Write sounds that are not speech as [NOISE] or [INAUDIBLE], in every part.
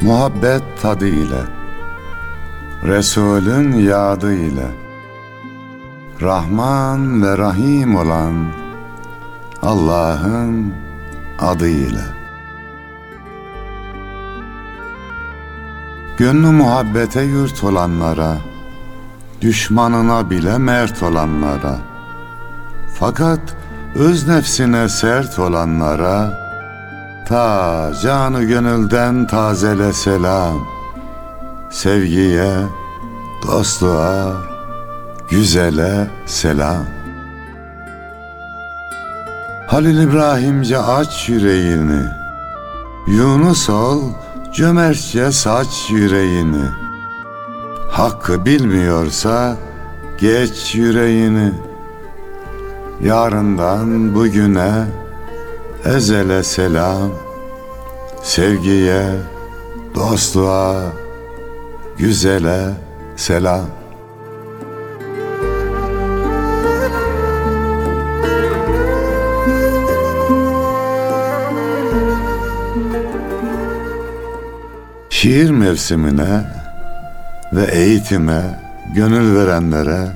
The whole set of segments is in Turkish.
Muhabbet tadı ile Resulün yadı ile Rahman ve Rahim olan Allah'ın adıyla. Gönlü muhabbete yurt olanlara, düşmanına bile mert olanlara, fakat öz nefsine sert olanlara, ta canı gönülden tazele selam, sevgiye, dostluğa, güzele selam. Halil İbrahimce aç yüreğini, Yunus ol cömertçe saç yüreğini. Hakkı bilmiyorsa geç yüreğini. Yarından bugüne ezele selam, sevgiye, dostluğa, güzele selam. Şiir mevsimine ve eğitime gönül verenlere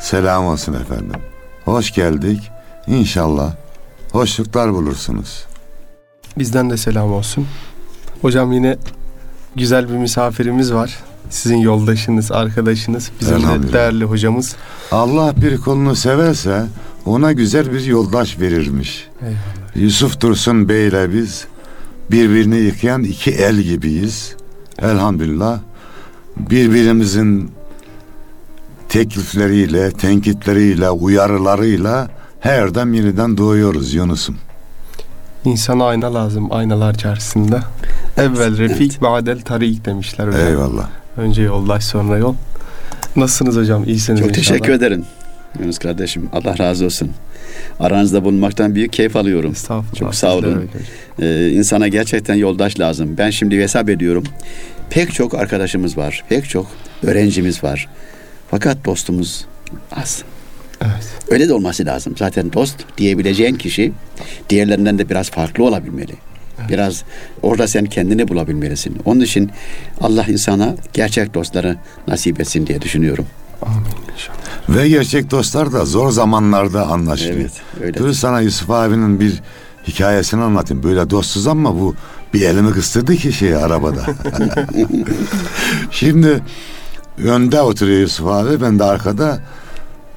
selam olsun efendim. Hoş geldik. İnşallah hoşluklar bulursunuz. Bizden de selam olsun. Hocam yine güzel bir misafirimiz var. Sizin yoldaşınız, arkadaşınız, bizim de değerli hocamız. Allah bir kulunu severse ona güzel bir yoldaş verirmiş. Eyvallah. Yusuf Dursun Bey ile biz birbirini yıkayan iki el gibiyiz. Elhamdülillah birbirimizin teklifleriyle, tenkitleriyle, uyarılarıyla her dem yeniden doğuyoruz Yunus'um. İnsana ayna lazım aynalar çarşısında. Evvel refik, evet. badel tarik demişler hocam. Eyvallah. Önce yoldaş sonra yol. Nasılsınız hocam? İyisiniz Çok inşallah. teşekkür ederim. Yunus kardeşim Allah razı olsun. Aranızda bulunmaktan büyük keyif alıyorum. Estağfurullah. Çok sağ olun. Ee, insana gerçekten yoldaş lazım. Ben şimdi hesap ediyorum. Pek çok arkadaşımız var. Pek çok öğrencimiz var. Fakat dostumuz az. Evet. Öyle de olması lazım. Zaten dost diyebileceğin kişi diğerlerinden de biraz farklı olabilmeli. Evet. Biraz orada sen kendini bulabilmelisin. Onun için Allah insana gerçek dostları nasip etsin diye düşünüyorum. Amin inşallah. Ve gerçek dostlar da zor zamanlarda anlaşılıyor. Evet, öyle. Dur sana Yusuf abinin bir hikayesini anlatayım. Böyle dostsuz ama bu bir elimi kıstırdı ki şey arabada. [LAUGHS] Şimdi önde oturuyor Yusuf abi ben de arkada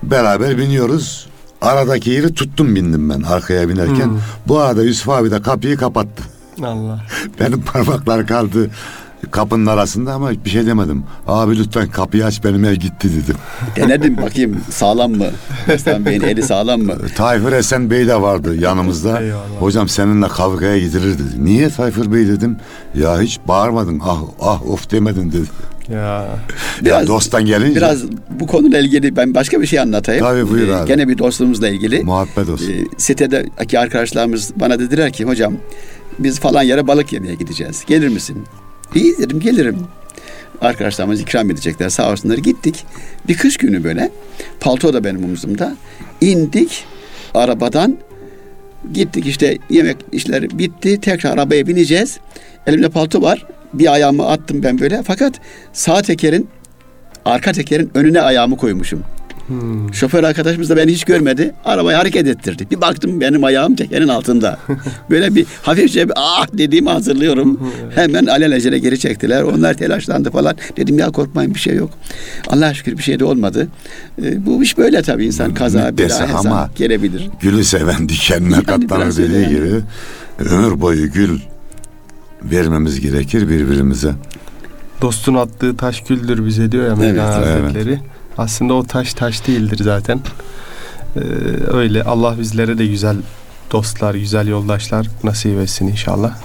beraber biniyoruz. Aradaki yeri tuttum bindim ben arkaya binerken. Hmm. Bu arada Yusuf abi de kapıyı kapattı. Allah. [LAUGHS] Benim parmaklar kaldı kapının arasında ama bir şey demedim. Abi lütfen kapıyı aç benim ev gitti dedim. [LAUGHS] Denedim bakayım sağlam mı? Mesut Bey'in eli sağlam mı? [LAUGHS] Tayfur Esen Bey de vardı yanımızda. Eyvallah. Hocam seninle kavgaya gidilir dedi. Niye Tayfur Bey dedim. Ya hiç bağırmadın ah ah of demedin dedi. Ya. Biraz, ya dosttan gelince. Biraz bu konuyla ilgili ben başka bir şey anlatayım. Tabii buyur ee, abi. Gene bir dostluğumuzla ilgili. Muhabbet olsun. Ee, sitedeki arkadaşlarımız bana dediler ki hocam biz falan yere balık yemeye gideceğiz. Gelir misin? İyi dedim gelirim. Arkadaşlarımız ikram edecekler sağ olsunlar. Gittik. Bir kış günü böyle. Palto da benim omuzumda. İndik arabadan. Gittik işte yemek işleri bitti. Tekrar arabaya bineceğiz. Elimde palto var. Bir ayağımı attım ben böyle. Fakat sağ tekerin arka tekerin önüne ayağımı koymuşum. Hmm. Şoför arkadaşımız da beni hiç görmedi. Arabayı hareket ettirdi. Bir baktım benim ayağım tekerin altında. [LAUGHS] Böyle bir hafifçe bir ah dediğimi hazırlıyorum. Hemen alelacele geri çektiler. Onlar telaşlandı falan. Dedim ya korkmayın bir şey yok. Allah şükür bir şey de olmadı. Ee, bu iş böyle tabii insan kaza bir ama gelebilir. Gülü seven [LAUGHS] dikenine yani katlanır dediği yani. gibi ömür boyu gül vermemiz gerekir birbirimize. Dostun attığı taş güldür bize diyor ya Mevlana evet, Hazretleri. Evet. Aslında o taş taş değildir zaten. Ee, öyle Allah bizlere de güzel dostlar, güzel yoldaşlar nasip etsin inşallah.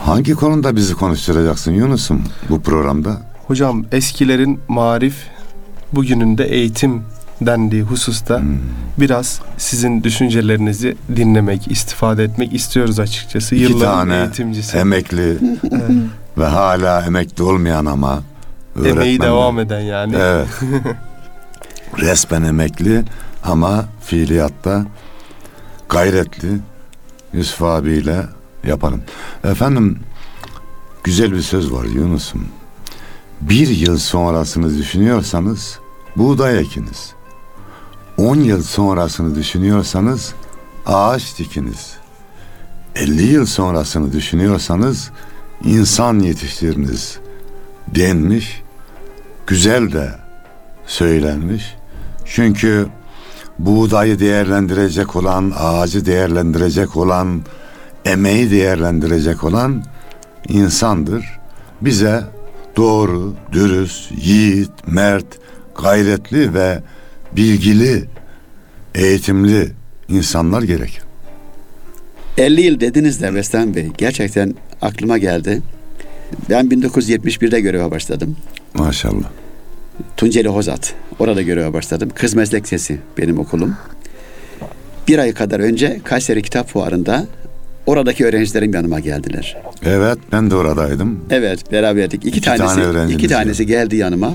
Hangi konuda bizi konuşturacaksın Yunus'um bu programda? Hocam eskilerin marif bugünün de eğitim dendiği hususta hmm. biraz sizin düşüncelerinizi dinlemek, istifade etmek istiyoruz açıkçası. İki Yılların tane eğitimcisi. emekli ve hala emekli olmayan ama emeği devam eden yani. Evet. [LAUGHS] resmen emekli ama fiiliyatta gayretli Yusuf abiyle yapalım. Efendim güzel bir söz var Yunus'um. Bir yıl sonrasını düşünüyorsanız buğday ekiniz. On yıl sonrasını düşünüyorsanız ağaç dikiniz. 50 yıl sonrasını düşünüyorsanız insan yetiştiriniz denmiş. Güzel de söylenmiş. Çünkü buğdayı değerlendirecek olan, ağacı değerlendirecek olan, emeği değerlendirecek olan insandır. Bize doğru, dürüst, yiğit, mert, gayretli ve bilgili, eğitimli insanlar gerekir. 50 yıl dediniz de Vestan Bey gerçekten aklıma geldi. Ben 1971'de göreve başladım. Maşallah. Tunceli Hozat. Orada göreve başladım. Kız Meslek Sesi benim okulum. Bir ay kadar önce Kayseri Kitap Fuarı'nda oradaki öğrencilerim yanıma geldiler. Evet ben de oradaydım. Evet beraberdik. İki, İki tanesi tane iki tanesi geldi yanıma.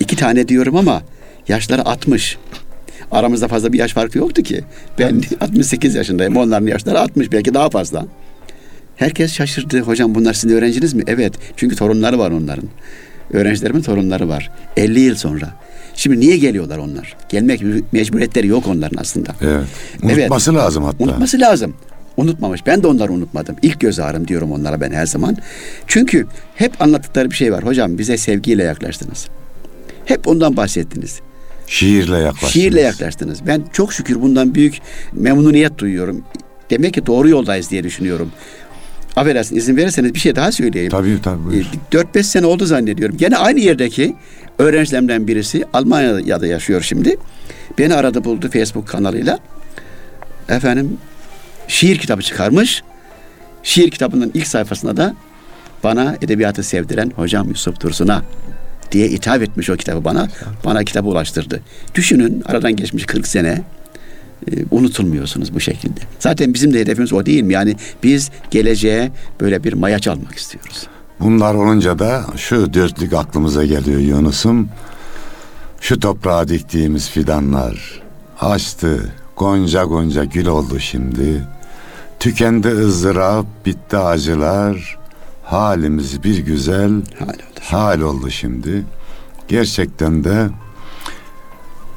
İki tane diyorum ama yaşları 60. Aramızda fazla bir yaş farkı yoktu ki. Ben 68 [LAUGHS] yaşındayım. Onların yaşları 60 belki daha fazla. Herkes şaşırdı. Hocam bunlar sizin öğrenciniz mi? Evet. Çünkü torunları var onların. Öğrencilerimin torunları var. 50 yıl sonra. Şimdi niye geliyorlar onlar? Gelmek mecburiyetleri yok onların aslında. Evet. Unutması lazım hatta. Unutması lazım. Unutmamış. Ben de onları unutmadım. İlk göz ağrım diyorum onlara ben her zaman. Çünkü hep anlattıkları bir şey var. Hocam bize sevgiyle yaklaştınız. Hep ondan bahsettiniz. Şiirle yaklaştınız. Şiirle yaklaştınız. Ben çok şükür bundan büyük memnuniyet duyuyorum. Demek ki doğru yoldayız diye düşünüyorum. Affedersin izin verirseniz bir şey daha söyleyeyim. Tabii tabii. buyur. 4-5 sene oldu zannediyorum. Gene aynı yerdeki öğrencilerimden birisi Almanya'da yaşıyor şimdi. Beni aradı buldu Facebook kanalıyla. Efendim şiir kitabı çıkarmış. Şiir kitabının ilk sayfasında da bana edebiyatı sevdiren hocam Yusuf Dursun'a diye ithaf etmiş o kitabı bana. Bana kitabı ulaştırdı. Düşünün aradan geçmiş 40 sene unutulmuyorsunuz bu şekilde. Zaten bizim de hedefimiz o değil mi? Yani biz geleceğe böyle bir mayaç almak istiyoruz. Bunlar olunca da şu dörtlük aklımıza geliyor Yunus'um. Şu toprağa diktiğimiz fidanlar açtı, gonca gonca gül oldu şimdi. Tükendi ızdırap, bitti acılar. Halimiz bir güzel Hal olur. hal oldu şimdi. Gerçekten de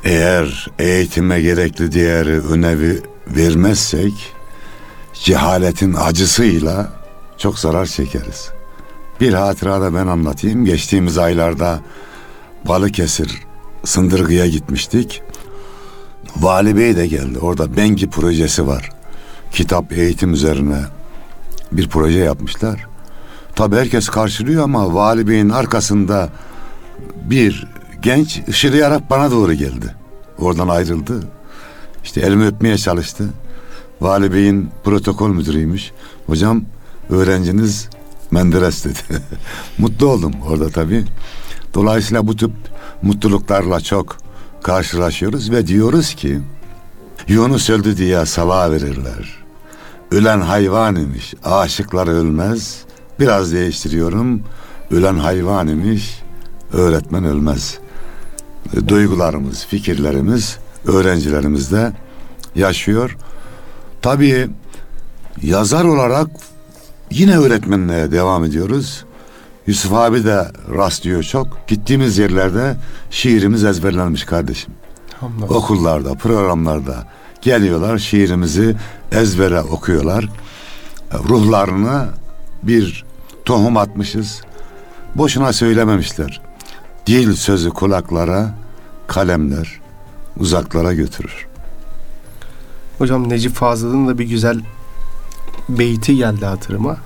eğer eğitime gerekli değeri, önevi vermezsek cehaletin acısıyla çok zarar çekeriz. Bir hatıra da ben anlatayım. Geçtiğimiz aylarda Balıkesir Sındırgı'ya gitmiştik. Vali Bey de geldi. Orada Bengi projesi var. Kitap eğitim üzerine bir proje yapmışlar. Tabi herkes karşılıyor ama Vali Bey'in arkasında bir genç ışılayarak bana doğru geldi. Oradan ayrıldı. İşte elimi öpmeye çalıştı. Vali Bey'in protokol müdürüymüş. Hocam öğrenciniz Menderes dedi. [LAUGHS] Mutlu oldum orada tabii. Dolayısıyla bu tip mutluluklarla çok karşılaşıyoruz ve diyoruz ki Yunus öldü diye sala verirler. Ölen hayvan imiş, aşıklar ölmez. Biraz değiştiriyorum. Ölen hayvan imiş, öğretmen ölmez. Duygularımız, fikirlerimiz öğrencilerimizde yaşıyor. Tabii yazar olarak yine öğretmenliğe devam ediyoruz. Yusuf abi de rastlıyor çok. Gittiğimiz yerlerde şiirimiz ezberlenmiş kardeşim. Hamdolsun. Okullarda, programlarda geliyorlar şiirimizi ezbere okuyorlar. Ruhlarına bir tohum atmışız. Boşuna söylememişler. Dil sözü kulaklara, kalemler uzaklara götürür. Hocam Necip Fazıl'ın da bir güzel beyti geldi hatırıma.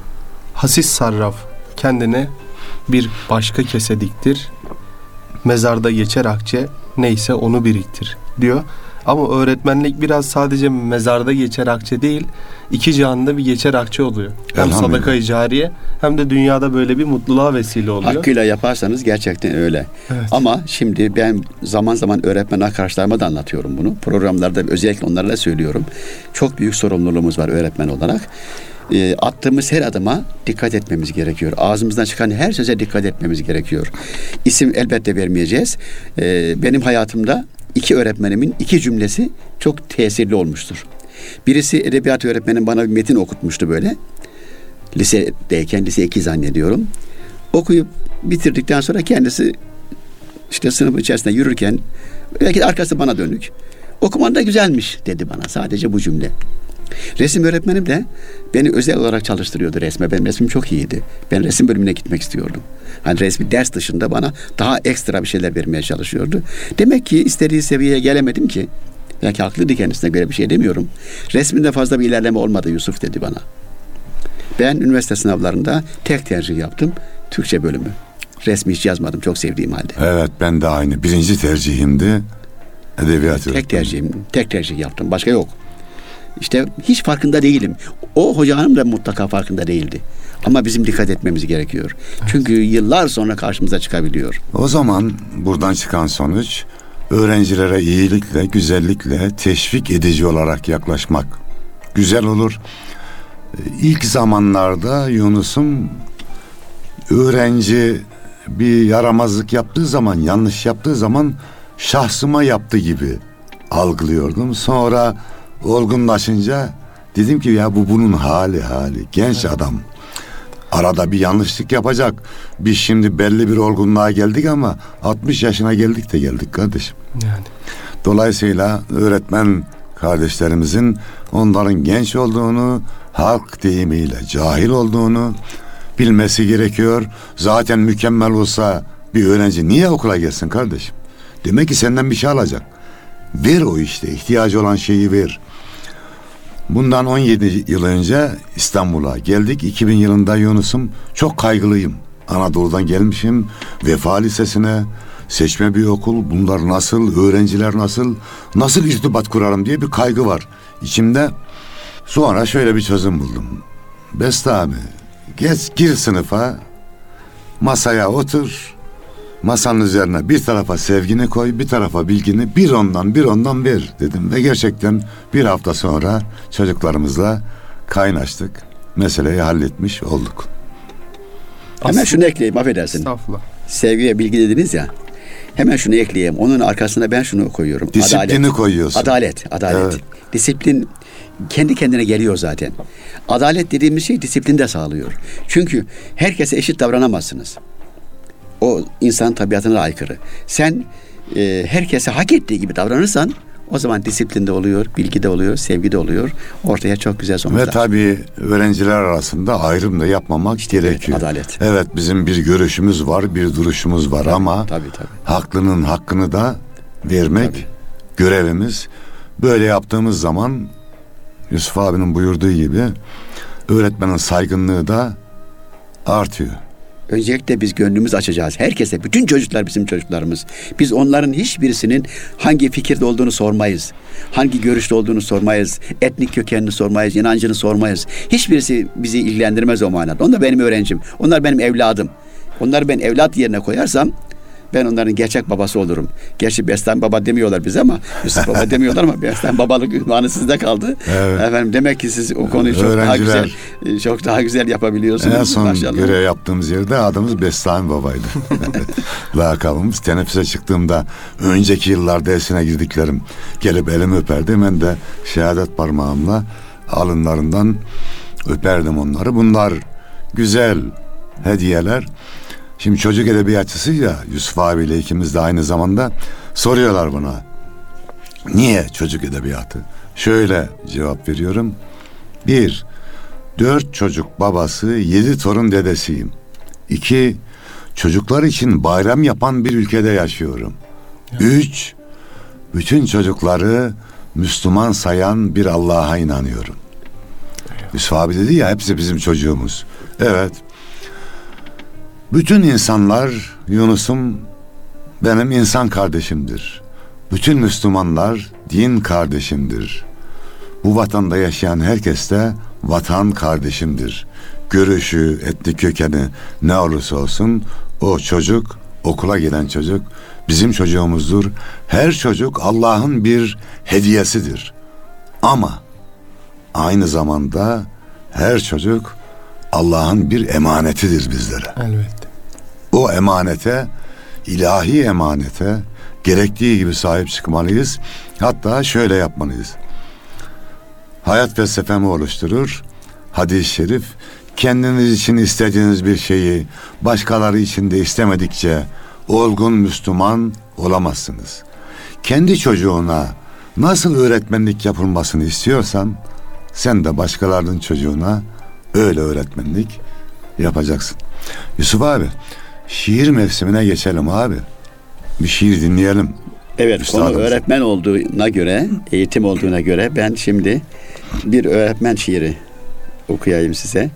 Hasis sarraf kendine bir başka kese diktir. Mezarda geçer akçe neyse onu biriktir diyor. Ama öğretmenlik biraz sadece mezarda geçer akçe değil, iki cihanda bir geçer akçe oluyor. Hem Elhamdülillah. sadaka cariye hem de dünyada böyle bir mutluluğa vesile oluyor. Hakkıyla yaparsanız gerçekten öyle. Evet. Ama şimdi ben zaman zaman öğretmen arkadaşlarıma da anlatıyorum bunu. Programlarda özellikle onlara da söylüyorum. Çok büyük sorumluluğumuz var öğretmen olarak. E, attığımız her adıma dikkat etmemiz gerekiyor. Ağzımızdan çıkan her söze dikkat etmemiz gerekiyor. İsim elbette vermeyeceğiz. E, benim hayatımda iki öğretmenimin iki cümlesi çok tesirli olmuştur. Birisi edebiyat öğretmenim bana bir metin okutmuştu böyle. Lisedeyken, lise 2 zannediyorum. Okuyup bitirdikten sonra kendisi işte sınıf içerisinde yürürken belki arkası bana dönük. Okuman da güzelmiş dedi bana sadece bu cümle. Resim öğretmenim de beni özel olarak çalıştırıyordu resme. Benim resmim çok iyiydi. Ben resim bölümüne gitmek istiyordum. Hani resmi ders dışında bana daha ekstra bir şeyler vermeye çalışıyordu. Demek ki istediği seviyeye gelemedim ki. Belki haklıydı kendisine göre bir şey demiyorum. Resminde fazla bir ilerleme olmadı Yusuf dedi bana. Ben üniversite sınavlarında tek tercih yaptım. Türkçe bölümü. Resmi hiç yazmadım çok sevdiğim halde. Evet ben de aynı. Birinci tercihimdi edebiyat Tek tercihim, tek tercih yaptım. Başka yok. İşte hiç farkında değilim. O hoca hanım da mutlaka farkında değildi. Ama bizim dikkat etmemiz gerekiyor. Çünkü yıllar sonra karşımıza çıkabiliyor. O zaman buradan çıkan sonuç öğrencilere iyilikle, güzellikle teşvik edici olarak yaklaşmak güzel olur. İlk zamanlarda Yunus'um öğrenci bir yaramazlık yaptığı zaman, yanlış yaptığı zaman şahsıma yaptı gibi algılıyordum. Sonra olgunlaşınca dedim ki ya bu bunun hali hali. Genç adam. Arada bir yanlışlık yapacak. Biz şimdi belli bir olgunluğa geldik ama 60 yaşına geldik de geldik kardeşim. Yani. Dolayısıyla öğretmen kardeşlerimizin onların genç olduğunu, halk deyimiyle cahil olduğunu bilmesi gerekiyor. Zaten mükemmel olsa bir öğrenci niye okula gelsin kardeşim? Demek ki senden bir şey alacak. Ver o işte ihtiyacı olan şeyi ver. Bundan 17 yıl önce İstanbul'a geldik. 2000 yılında Yunus'um çok kaygılıyım. Anadolu'dan gelmişim. Vefa Lisesi'ne seçme bir okul. Bunlar nasıl? Öğrenciler nasıl? Nasıl irtibat kurarım diye bir kaygı var içimde. Sonra şöyle bir çözüm buldum. Beste abi geç gir sınıfa masaya otur masanın üzerine bir tarafa sevgini koy, bir tarafa bilgini, bir ondan bir ondan ver dedim. Ve gerçekten bir hafta sonra çocuklarımızla kaynaştık. Meseleyi halletmiş olduk. Hemen şunu ekleyeyim affedersin. Estağfurullah. Sevgi ve bilgi dediniz ya. Hemen şunu ekleyeyim. Onun arkasına ben şunu koyuyorum. Disiplini koyuyorsun. Adalet, adalet. Evet. Disiplin kendi kendine geliyor zaten. Adalet dediğimiz şey disiplin de sağlıyor. Çünkü herkese eşit davranamazsınız. O insan tabiatına aykırı. Sen e, herkese hak ettiği gibi davranırsan o zaman disiplin de oluyor, bilgi de oluyor, sevgi de oluyor. Ortaya çok güzel sonuçlar. Ve tabii öğrenciler arasında ayrım da yapmamak gerekiyor. adalet. Evet bizim bir görüşümüz var, bir duruşumuz var ama Tabii tabii. haklının hakkını da vermek Tabii. görevimiz. Böyle yaptığımız zaman Yusuf abinin buyurduğu gibi öğretmenin saygınlığı da artıyor. Öncelikle biz gönlümüz açacağız. Herkese, bütün çocuklar bizim çocuklarımız. Biz onların hiçbirisinin hangi fikirde olduğunu sormayız. Hangi görüşte olduğunu sormayız. Etnik kökenini sormayız, inancını sormayız. Hiçbirisi bizi ilgilendirmez o manada. Onlar benim öğrencim. Onlar benim evladım. Onları ben evlat yerine koyarsam ben onların gerçek babası olurum. Gerçi Bestan baba demiyorlar bize ama Yusuf baba [LAUGHS] demiyorlar ama Bestan babalık ünvanı sizde kaldı. Evet. Efendim demek ki siz o konuyu çok daha güzel çok daha güzel yapabiliyorsunuz. En son Maşallah. görev yaptığımız yerde adımız Bestami Baba'ydı. [LAUGHS] Lakabımız. Teneffüse çıktığımda önceki yıllar dersine girdiklerim gelip elimi öperdi. Hemen de şehadet parmağımla alınlarından öperdim onları. Bunlar güzel hediyeler. Şimdi çocuk edebiyatçısı ya Yusuf abiyle ikimiz de aynı zamanda soruyorlar buna. Niye çocuk edebiyatı? Şöyle cevap veriyorum. Bir, dört çocuk babası, yedi torun dedesiyim. İki, çocuklar için bayram yapan bir ülkede yaşıyorum. Üç, bütün çocukları Müslüman sayan bir Allah'a inanıyorum. Yusuf abi dedi ya hepsi bizim çocuğumuz. Evet. Bütün insanlar Yunus'um benim insan kardeşimdir. Bütün Müslümanlar din kardeşimdir. Bu vatanda yaşayan herkes de vatan kardeşimdir. Görüşü, etnik kökeni ne olursa olsun o çocuk, okula giden çocuk bizim çocuğumuzdur. Her çocuk Allah'ın bir hediyesidir. Ama aynı zamanda her çocuk Allah'ın bir emanetidir bizlere Elbette. O emanete, ilahi emanete, gerektiği gibi sahip çıkmalıyız. Hatta şöyle yapmalıyız. Hayat felsefemi oluşturur. Hadis-i şerif kendiniz için istediğiniz bir şeyi başkaları için de istemedikçe olgun Müslüman olamazsınız. Kendi çocuğuna nasıl öğretmenlik yapılmasını istiyorsan sen de başkalarının çocuğuna öyle öğretmenlik yapacaksın. Yusuf abi şiir mevsimine geçelim abi. Bir şiir dinleyelim. Evet Üstadımız. konu öğretmen olduğuna göre, eğitim olduğuna göre ben şimdi bir öğretmen şiiri okuyayım size.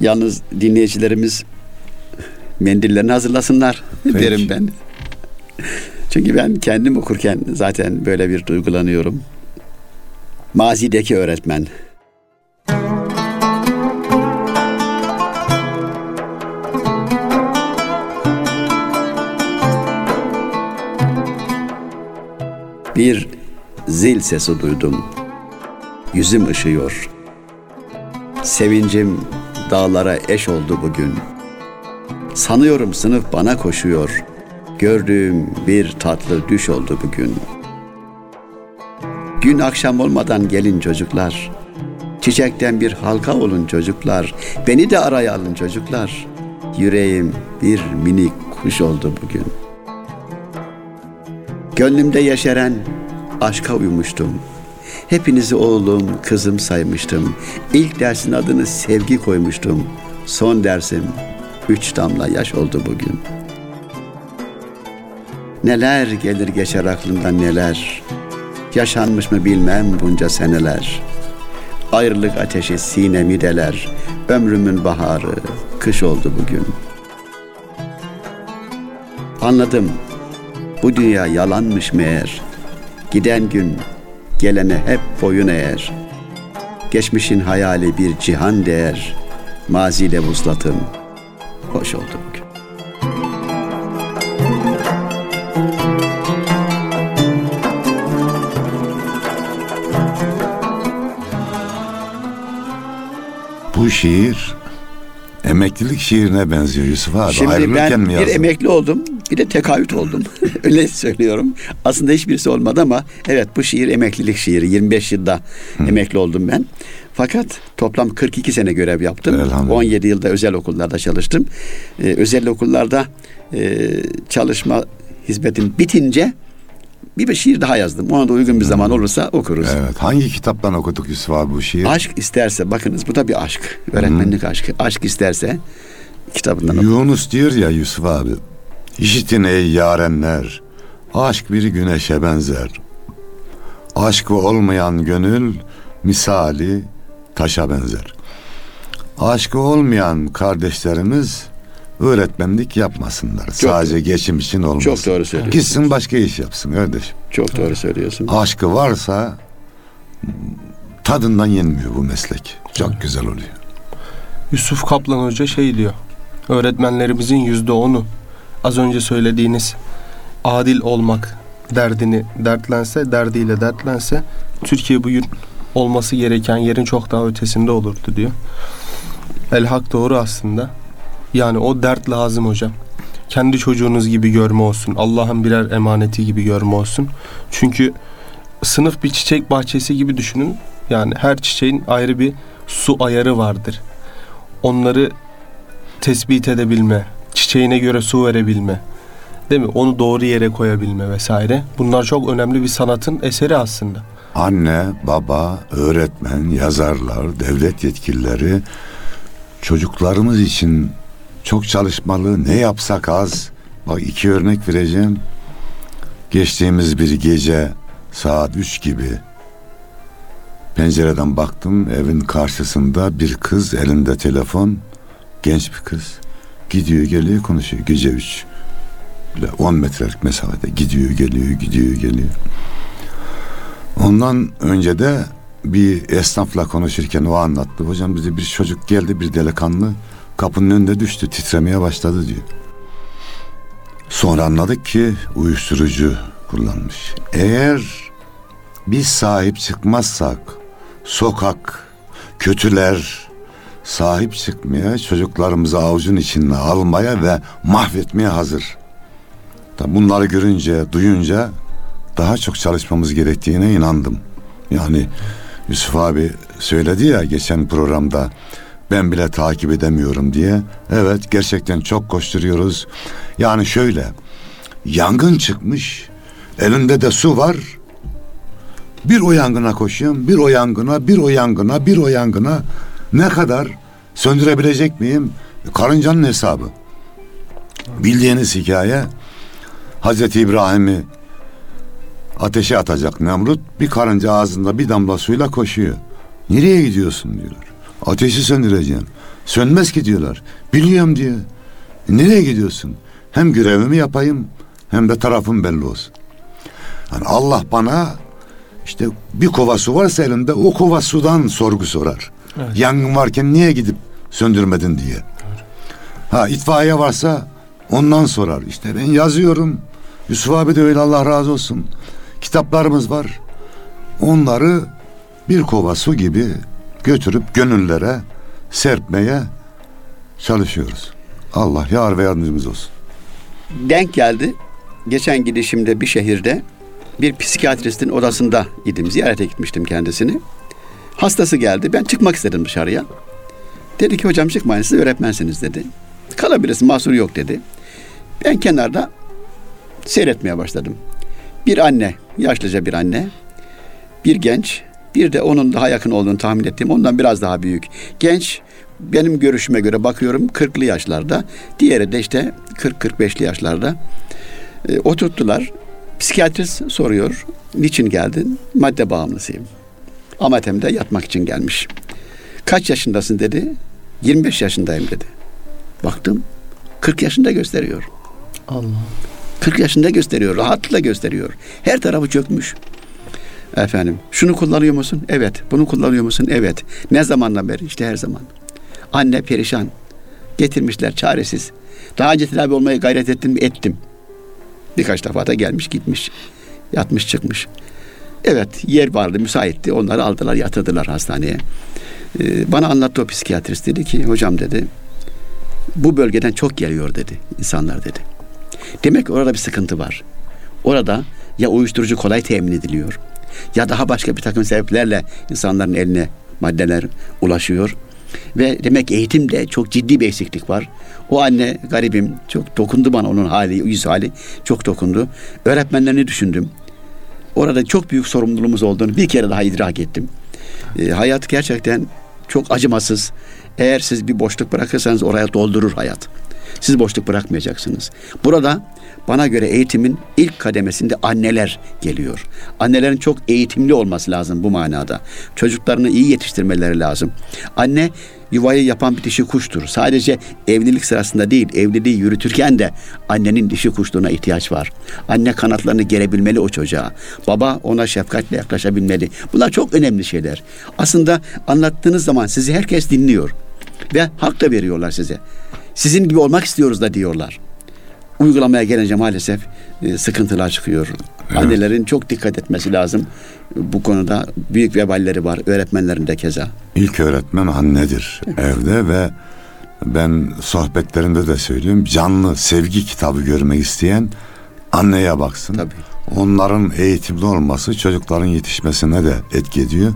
Yalnız dinleyicilerimiz mendillerini hazırlasınlar Peki. derim ben. Çünkü ben kendim okurken zaten böyle bir duygulanıyorum. Mazideki öğretmen. Bir zil sesi duydum. Yüzüm ışıyor. Sevincim dağlara eş oldu bugün. Sanıyorum sınıf bana koşuyor. Gördüğüm bir tatlı düş oldu bugün. Gün akşam olmadan gelin çocuklar. Çiçekten bir halka olun çocuklar. Beni de araya alın çocuklar. Yüreğim bir minik kuş oldu bugün. Gönlümde yeşeren aşka uymuştum. Hepinizi oğlum, kızım saymıştım. İlk dersin adını sevgi koymuştum. Son dersim üç damla yaş oldu bugün. Neler gelir geçer aklımdan neler. Yaşanmış mı bilmem bunca seneler. Ayrılık ateşi sinemi deler. Ömrümün baharı kış oldu bugün. Anladım. Bu dünya yalanmış meğer. Giden gün gelene hep boyun eğer. Geçmişin hayali bir cihan değer. Maziyle vuslatım hoş oldu bugün. Bu şiir emeklilik şiirine benziyor Yusuf abi. Şimdi Ayrılırken ben mi bir emekli oldum, bir de tekahüt oldum. [LAUGHS] Öyle söylüyorum. Aslında hiçbirisi olmadı ama evet bu şiir emeklilik şiiri. 25 yılda emekli oldum ben. Fakat toplam 42 sene görev yaptım. Elhamdülillah. 17 yılda özel okullarda çalıştım. Ee, özel okullarda e, çalışma hizmetim bitince bir şiir daha yazdım. Ona da uygun bir zaman olursa okuruz. Evet. Hangi kitaptan okuduk Yusuf abi bu şiir? Aşk isterse bakınız bu da bir aşk. Öğretmenlik aşkı. Aşk isterse kitabından. Yunus diyor ya Yusuf abi. İşitin ey yarenler. Aşk bir güneşe benzer. Aşkı olmayan gönül misali taşa benzer. Aşkı olmayan kardeşlerimiz öğretmenlik yapmasınlar. Sadece geçim için olmasın. Çok doğru söylüyorsun. Gitsin başka iş yapsın kardeşim. Çok doğru söylüyorsun. Aşkı varsa tadından yenmiyor bu meslek. Çok güzel oluyor. Yusuf Kaplan Hoca şey diyor. Öğretmenlerimizin yüzde onu az önce söylediğiniz adil olmak derdini dertlense, derdiyle dertlense Türkiye bugün olması gereken yerin çok daha ötesinde olurdu diyor. El hak doğru aslında. Yani o dert lazım hocam. Kendi çocuğunuz gibi görme olsun. Allah'ın birer emaneti gibi görme olsun. Çünkü sınıf bir çiçek bahçesi gibi düşünün. Yani her çiçeğin ayrı bir su ayarı vardır. Onları tespit edebilme, çiçeğine göre su verebilme, değil mi? Onu doğru yere koyabilme vesaire. Bunlar çok önemli bir sanatın eseri aslında. Anne, baba, öğretmen, yazarlar, devlet yetkilileri çocuklarımız için çok çalışmalı. Ne yapsak az. Bak iki örnek vereceğim. Geçtiğimiz bir gece saat üç gibi pencereden baktım evin karşısında bir kız elinde telefon genç bir kız gidiyor geliyor konuşuyor gece üç böyle 10 metrelik mesafede gidiyor geliyor gidiyor geliyor Ondan önce de bir esnafla konuşurken o anlattı. Hocam bize bir çocuk geldi bir delikanlı kapının önünde düştü titremeye başladı diyor. Sonra anladık ki uyuşturucu kullanmış. Eğer biz sahip çıkmazsak sokak kötüler sahip çıkmaya çocuklarımızı avucun içine almaya ve mahvetmeye hazır. Bunları görünce, duyunca daha çok çalışmamız gerektiğine inandım. Yani Yusuf abi söyledi ya geçen programda ben bile takip edemiyorum diye. Evet gerçekten çok koşturuyoruz. Yani şöyle yangın çıkmış elinde de su var. Bir o yangına koşuyorum, bir o yangına, bir o yangına, bir o yangına. Ne kadar söndürebilecek miyim? Karıncanın hesabı. Bildiğiniz hikaye Hazreti İbrahim'i ateşe atacak Nemrut bir karınca ağzında bir damla suyla koşuyor. Nereye gidiyorsun diyorlar. Ateşi söndüreceğim. Sönmez ki diyorlar. Biliyorum diyor. Nereye gidiyorsun? Hem görevimi yapayım hem de tarafım belli olsun. Yani Allah bana işte bir kova su varsa elimde o kova sudan sorgu sorar. Evet. Yangın varken niye gidip söndürmedin diye. Ha itfaiye varsa ondan sorar. İşte ben yazıyorum. Yusuf abi de öyle Allah razı olsun. Kitaplarımız var. Onları bir kova su gibi götürüp gönüllere serpmeye çalışıyoruz. Allah yar ve yardımcımız olsun. Denk geldi. Geçen gidişimde bir şehirde bir psikiyatristin odasında idim. Ziyarete gitmiştim kendisini. Hastası geldi. Ben çıkmak istedim dışarıya. Dedi ki hocam çıkmayın siz öğretmensiniz dedi. Kalabilirsin mahsur yok dedi. Ben kenarda seyretmeye başladım. Bir anne, yaşlıca bir anne, bir genç, bir de onun daha yakın olduğunu tahmin ettiğim ondan biraz daha büyük. Genç benim görüşüme göre bakıyorum 40'lı yaşlarda. Diğeri de işte 40-45'li yaşlarda. E, oturttular. Psikiyatrist soruyor. Niçin geldin? Madde bağımlısıyım. Amatem'de yatmak için gelmiş. Kaç yaşındasın dedi. 25 yaşındayım dedi. Baktım 40 yaşında gösteriyor. Allah. 40 yaşında gösteriyor. Rahatlıkla gösteriyor. Her tarafı çökmüş. Efendim şunu kullanıyor musun? Evet. Bunu kullanıyor musun? Evet. Ne zamandan beri? İşte her zaman. Anne perişan. Getirmişler çaresiz. Daha önce tedavi olmaya gayret ettim mi? Ettim. Birkaç defa da gelmiş gitmiş. Yatmış çıkmış. Evet yer vardı müsaitti. Onları aldılar yatırdılar hastaneye. Ee, bana anlattı o psikiyatrist dedi ki hocam dedi bu bölgeden çok geliyor dedi insanlar dedi. Demek orada bir sıkıntı var. Orada ya uyuşturucu kolay temin ediliyor ya daha başka bir takım sebeplerle insanların eline maddeler ulaşıyor. Ve demek eğitimde çok ciddi bir eksiklik var. O anne garibim çok dokundu bana onun hali, yüz hali çok dokundu. Öğretmenlerini düşündüm. Orada çok büyük sorumluluğumuz olduğunu bir kere daha idrak ettim. E, hayat gerçekten çok acımasız. Eğer siz bir boşluk bırakırsanız oraya doldurur hayat. Siz boşluk bırakmayacaksınız. Burada bana göre eğitimin ilk kademesinde anneler geliyor. Annelerin çok eğitimli olması lazım bu manada. Çocuklarını iyi yetiştirmeleri lazım. Anne yuvayı yapan bir dişi kuştur. Sadece evlilik sırasında değil, evliliği yürütürken de annenin dişi kuşluğuna ihtiyaç var. Anne kanatlarını gerebilmeli o çocuğa. Baba ona şefkatle yaklaşabilmeli. Bunlar çok önemli şeyler. Aslında anlattığınız zaman sizi herkes dinliyor ve hak da veriyorlar size. Sizin gibi olmak istiyoruz da diyorlar. Uygulamaya gelince maalesef e, sıkıntılar çıkıyor. Evet. Annelerin çok dikkat etmesi lazım. Bu konuda büyük veballeri var. Öğretmenlerin de keza. İlk öğretmen annedir evde ve ben sohbetlerimde de söylüyorum. Canlı sevgi kitabı görmek isteyen anneye baksın. Tabii. Onların eğitimli olması çocukların yetişmesine de etki ediyor.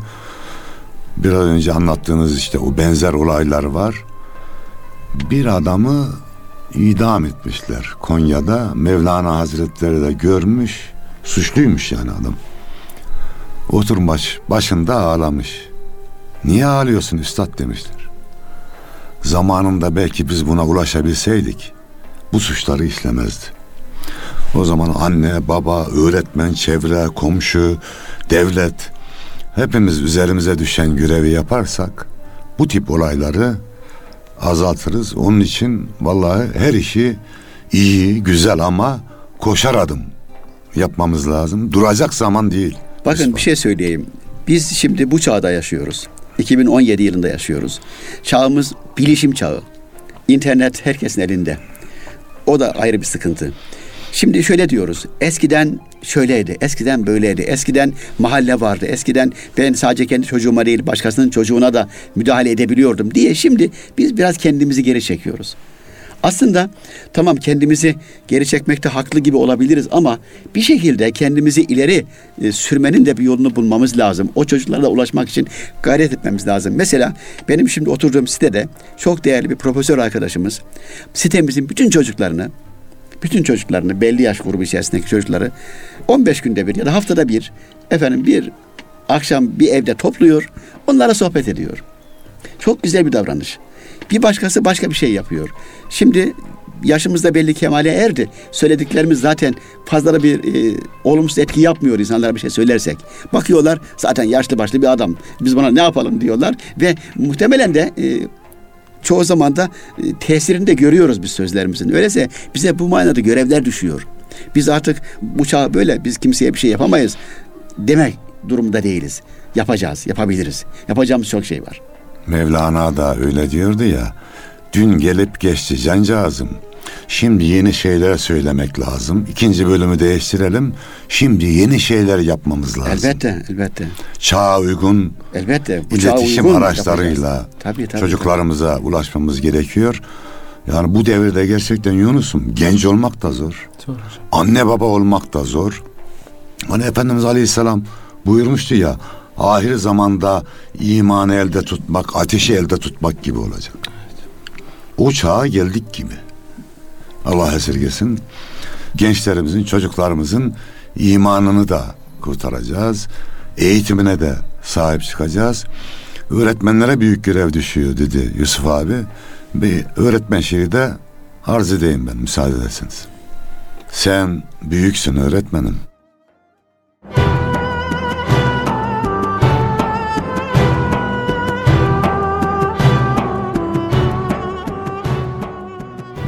Biraz önce anlattığınız işte o benzer olaylar var. Bir adamı idam etmişler Konya'da. Mevlana Hazretleri de görmüş. Suçluymuş yani adam. Oturmuş başında ağlamış. Niye ağlıyorsun üstad demişler. Zamanında belki biz buna ulaşabilseydik bu suçları işlemezdi. O zaman anne, baba, öğretmen, çevre, komşu, devlet hepimiz üzerimize düşen görevi yaparsak bu tip olayları azaltırız. Onun için vallahi her işi iyi, güzel ama koşar adım yapmamız lazım. Duracak zaman değil. Bakın bir şey söyleyeyim. Biz şimdi bu çağda yaşıyoruz. 2017 yılında yaşıyoruz. Çağımız bilişim çağı. İnternet herkesin elinde. O da ayrı bir sıkıntı. Şimdi şöyle diyoruz. Eskiden şöyleydi, eskiden böyleydi, eskiden mahalle vardı, eskiden ben sadece kendi çocuğuma değil başkasının çocuğuna da müdahale edebiliyordum diye şimdi biz biraz kendimizi geri çekiyoruz. Aslında tamam kendimizi geri çekmekte haklı gibi olabiliriz ama bir şekilde kendimizi ileri e, sürmenin de bir yolunu bulmamız lazım. O çocuklara da ulaşmak için gayret etmemiz lazım. Mesela benim şimdi oturduğum sitede çok değerli bir profesör arkadaşımız sitemizin bütün çocuklarını bütün çocuklarını belli yaş grubu içerisindeki çocukları 15 günde bir ya da haftada bir efendim bir akşam bir evde topluyor. Onlara sohbet ediyor. Çok güzel bir davranış. Bir başkası başka bir şey yapıyor. Şimdi yaşımızda belli kemale erdi. Söylediklerimiz zaten fazla da bir e, olumsuz etki yapmıyor insanlara bir şey söylersek. Bakıyorlar zaten yaşlı başlı bir adam. Biz buna ne yapalım diyorlar ve muhtemelen de e, çoğu zaman da e, tesirini de görüyoruz biz sözlerimizin. Öyleyse bize bu manada görevler düşüyor. Biz artık bu çağ böyle biz kimseye bir şey yapamayız demek durumda değiliz. Yapacağız, yapabiliriz. Yapacağımız çok şey var. Mevlana da öyle diyordu ya. Dün gelip geçti cancağızım. Şimdi yeni şeyler söylemek lazım. İkinci bölümü değiştirelim. Şimdi yeni şeyler yapmamız lazım. Elbette, elbette. Çağa uygun Elbette. Bu iletişim uygun araçlarıyla yapacağız. tabii, tabii, çocuklarımıza ulaşmamız gerekiyor. Yani bu devirde gerçekten Yunus'um genç olmak da zor. Zor. Anne baba olmak da zor. Hani Efendimiz Aleyhisselam buyurmuştu ya ahir zamanda imanı elde tutmak, ateşi elde tutmak gibi olacak. O çağa geldik gibi. Allah esirgesin. Gençlerimizin, çocuklarımızın imanını da kurtaracağız. Eğitimine de sahip çıkacağız. Öğretmenlere büyük görev düşüyor dedi Yusuf abi. Bir öğretmen şeyi de arz edeyim ben müsaade ederseniz. Sen büyüksün öğretmenim.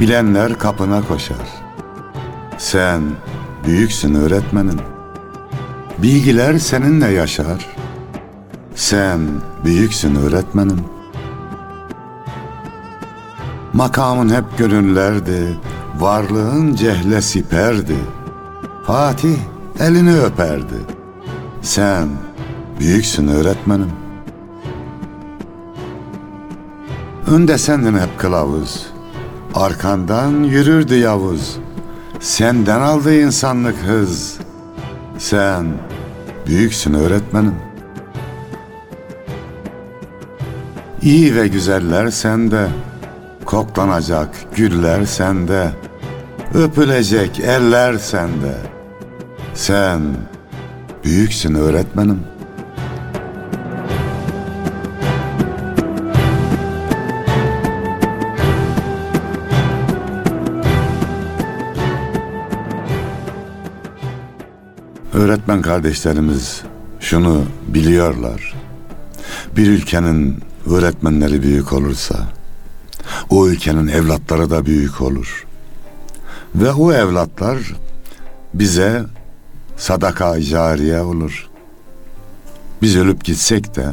Bilenler kapına koşar. Sen büyüksün öğretmenim. Bilgiler seninle yaşar. Sen büyüksün öğretmenim. Makamın hep gönüllerdi, varlığın cehle siperdi. Fatih elini öperdi. Sen büyüksün öğretmenim. Önde sendin hep kılavuz. Arkandan yürürdü Yavuz. Senden aldı insanlık hız. Sen büyüksün öğretmenim. İyi ve güzeller sende. Koklanacak güller sende. Öpülecek eller sende. Sen büyüksün öğretmenim. Öğretmen kardeşlerimiz şunu biliyorlar. Bir ülkenin öğretmenleri büyük olursa o ülkenin evlatları da büyük olur. Ve o evlatlar bize sadaka cariye olur. Biz ölüp gitsek de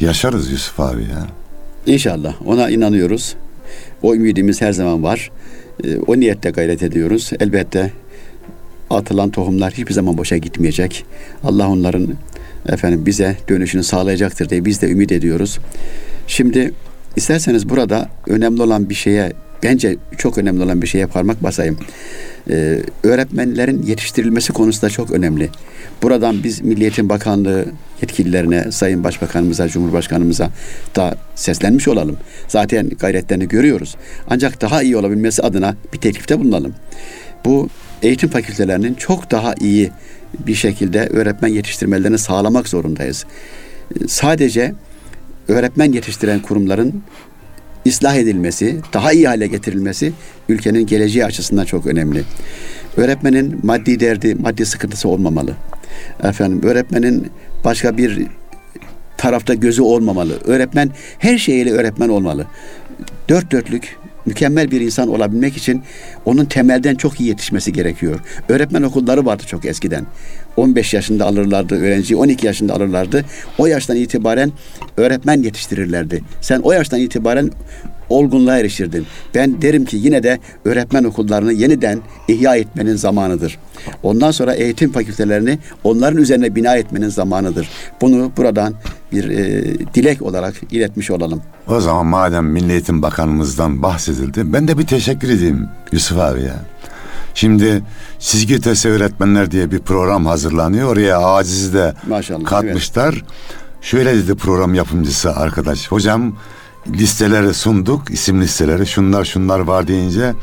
yaşarız Yusuf abi ya. İnşallah ona inanıyoruz. O ümidimiz her zaman var. Ee, O niyette gayret ediyoruz. Elbette atılan tohumlar hiçbir zaman boşa gitmeyecek. Allah onların efendim bize dönüşünü sağlayacaktır diye biz de ümit ediyoruz. Şimdi isterseniz burada önemli olan bir şeye bence çok önemli olan bir şeye parmak basayım. Ee, öğretmenlerin yetiştirilmesi konusu da çok önemli. Buradan biz Milli Eğitim Bakanlığı yetkililerine, Sayın Başbakanımıza, Cumhurbaşkanımıza da seslenmiş olalım. Zaten gayretlerini görüyoruz. Ancak daha iyi olabilmesi adına bir teklifte bulunalım. Bu eğitim fakültelerinin çok daha iyi bir şekilde öğretmen yetiştirmelerini sağlamak zorundayız. Sadece öğretmen yetiştiren kurumların ıslah edilmesi, daha iyi hale getirilmesi ülkenin geleceği açısından çok önemli. Öğretmenin maddi derdi, maddi sıkıntısı olmamalı. Efendim, öğretmenin başka bir tarafta gözü olmamalı. Öğretmen her şeyiyle öğretmen olmalı. Dört dörtlük mükemmel bir insan olabilmek için onun temelden çok iyi yetişmesi gerekiyor. Öğretmen okulları vardı çok eskiden. 15 yaşında alırlardı öğrenciyi, 12 yaşında alırlardı. O yaştan itibaren öğretmen yetiştirirlerdi. Sen o yaştan itibaren olgunluğa erişirdin. Ben derim ki yine de öğretmen okullarını yeniden ihya etmenin zamanıdır. Ondan sonra eğitim fakültelerini onların üzerine bina etmenin zamanıdır. Bunu buradan bir e, dilek olarak iletmiş olalım. O zaman madem Milli Eğitim Bakanımızdan bahsedildi ben de bir teşekkür edeyim Yusuf abi ya. Şimdi çizgi ötesi öğretmenler diye bir program hazırlanıyor. Oraya acizi de Maşallah. katmışlar. Şöyle dedi program yapımcısı arkadaş. Hocam listeleri sunduk, isim listeleri. Şunlar şunlar var deyince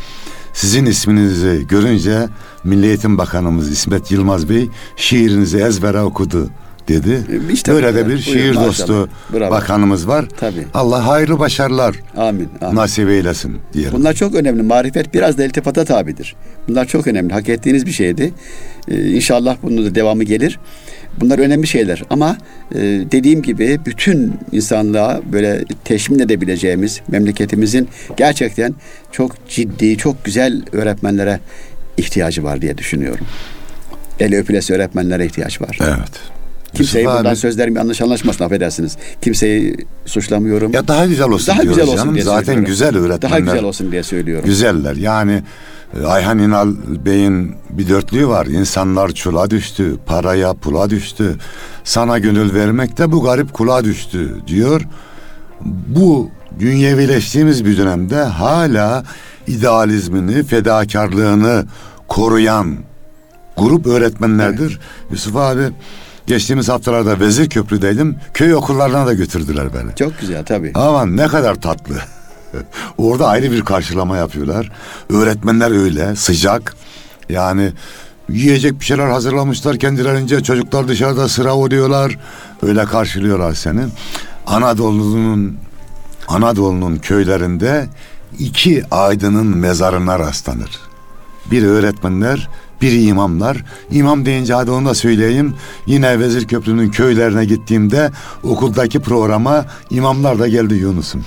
sizin isminizi görünce Milli Eğitim Bakanımız İsmet Yılmaz Bey şiirinizi ezbere okudu dedi. İşte Böyle de bir şiir maşallah. dostu Bravo. bakanımız var. Tabii. Allah hayırlı başarılar Amin. amin. nasip eylesin diyelim. Bunlar çok önemli. Marifet biraz da iltifata tabidir. Bunlar çok önemli. Hak ettiğiniz bir şeydi. Ee, inşallah bunun da devamı gelir. Bunlar önemli şeyler ama e, dediğim gibi bütün insanlığa böyle teşmin edebileceğimiz memleketimizin gerçekten çok ciddi, çok güzel öğretmenlere ihtiyacı var diye düşünüyorum. El öpülesi öğretmenlere ihtiyaç var. Evet. Kimseyi buradan abi- sözlerim yanlış anlaşmasın affedersiniz. Kimseyi suçlamıyorum. Ya daha güzel olsun Daha diyoruz güzel olsun canım. diye Zaten söylüyorum. güzel öğretmenler. Daha güzel olsun diye söylüyorum. Güzeller. Yani e, Ayhan İnal Bey'in bir dörtlüğü var. İnsanlar çula düştü, paraya pula düştü. Sana gönül vermek de bu garip kula düştü diyor. Bu dünyevileştiğimiz bir dönemde hala idealizmini, fedakarlığını koruyan grup öğretmenlerdir. Yusuf abi geçtiğimiz haftalarda Vezir Köprü'deydim. Köy okullarına da götürdüler beni. Çok güzel tabii. Aman ne kadar tatlı. [LAUGHS] Orada ayrı bir karşılama yapıyorlar. Öğretmenler öyle sıcak. Yani yiyecek bir şeyler hazırlamışlar kendilerince. Çocuklar dışarıda sıra oluyorlar. Öyle karşılıyorlar seni. Anadolu'nun Anadolu'nun köylerinde iki aydının mezarına rastlanır. Bir öğretmenler, bir imamlar. İmam deyince hadi onu da söyleyeyim. Yine Vezir Köprü'nün köylerine gittiğimde okuldaki programa imamlar da geldi Yunus'um.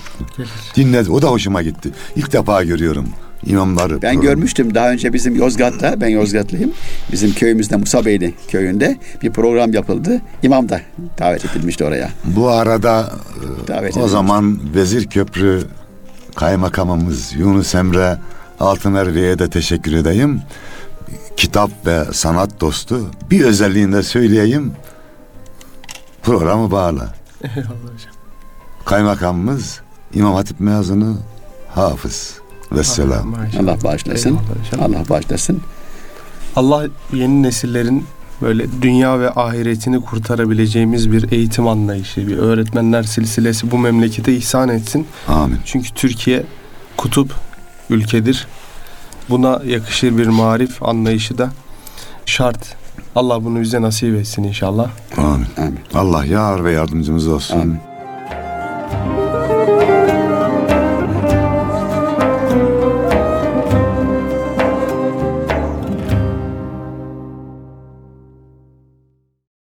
Dinledi. O da hoşuma gitti. İlk defa görüyorum imamları. Ben programı. görmüştüm daha önce bizim Yozgat'ta, ben Yozgatlıyım. Bizim köyümüzde Musabeyli köyünde bir program yapıldı. İmam da davet edilmişti oraya. Bu arada e, Davet o zaman Vezir Köprü kaymakamımız Yunus Emre Altınervi'ye de teşekkür edeyim. Kitap ve sanat dostu. Bir özelliğini de söyleyeyim. Programı bağla. Eyvallah hocam. Kaymakamımız İmam Hatip mezunu Hafız. Vesselam. Allah bağışlasın. Allah bağışlasın. Allah yeni nesillerin böyle dünya ve ahiretini kurtarabileceğimiz bir eğitim anlayışı, bir öğretmenler silsilesi bu memlekete ihsan etsin. Amin. Çünkü Türkiye kutup ülkedir. Buna yakışır bir marif anlayışı da şart. Allah bunu bize nasip etsin inşallah. Amin. Amin. Allah yar ve yardımcımız olsun. Amin.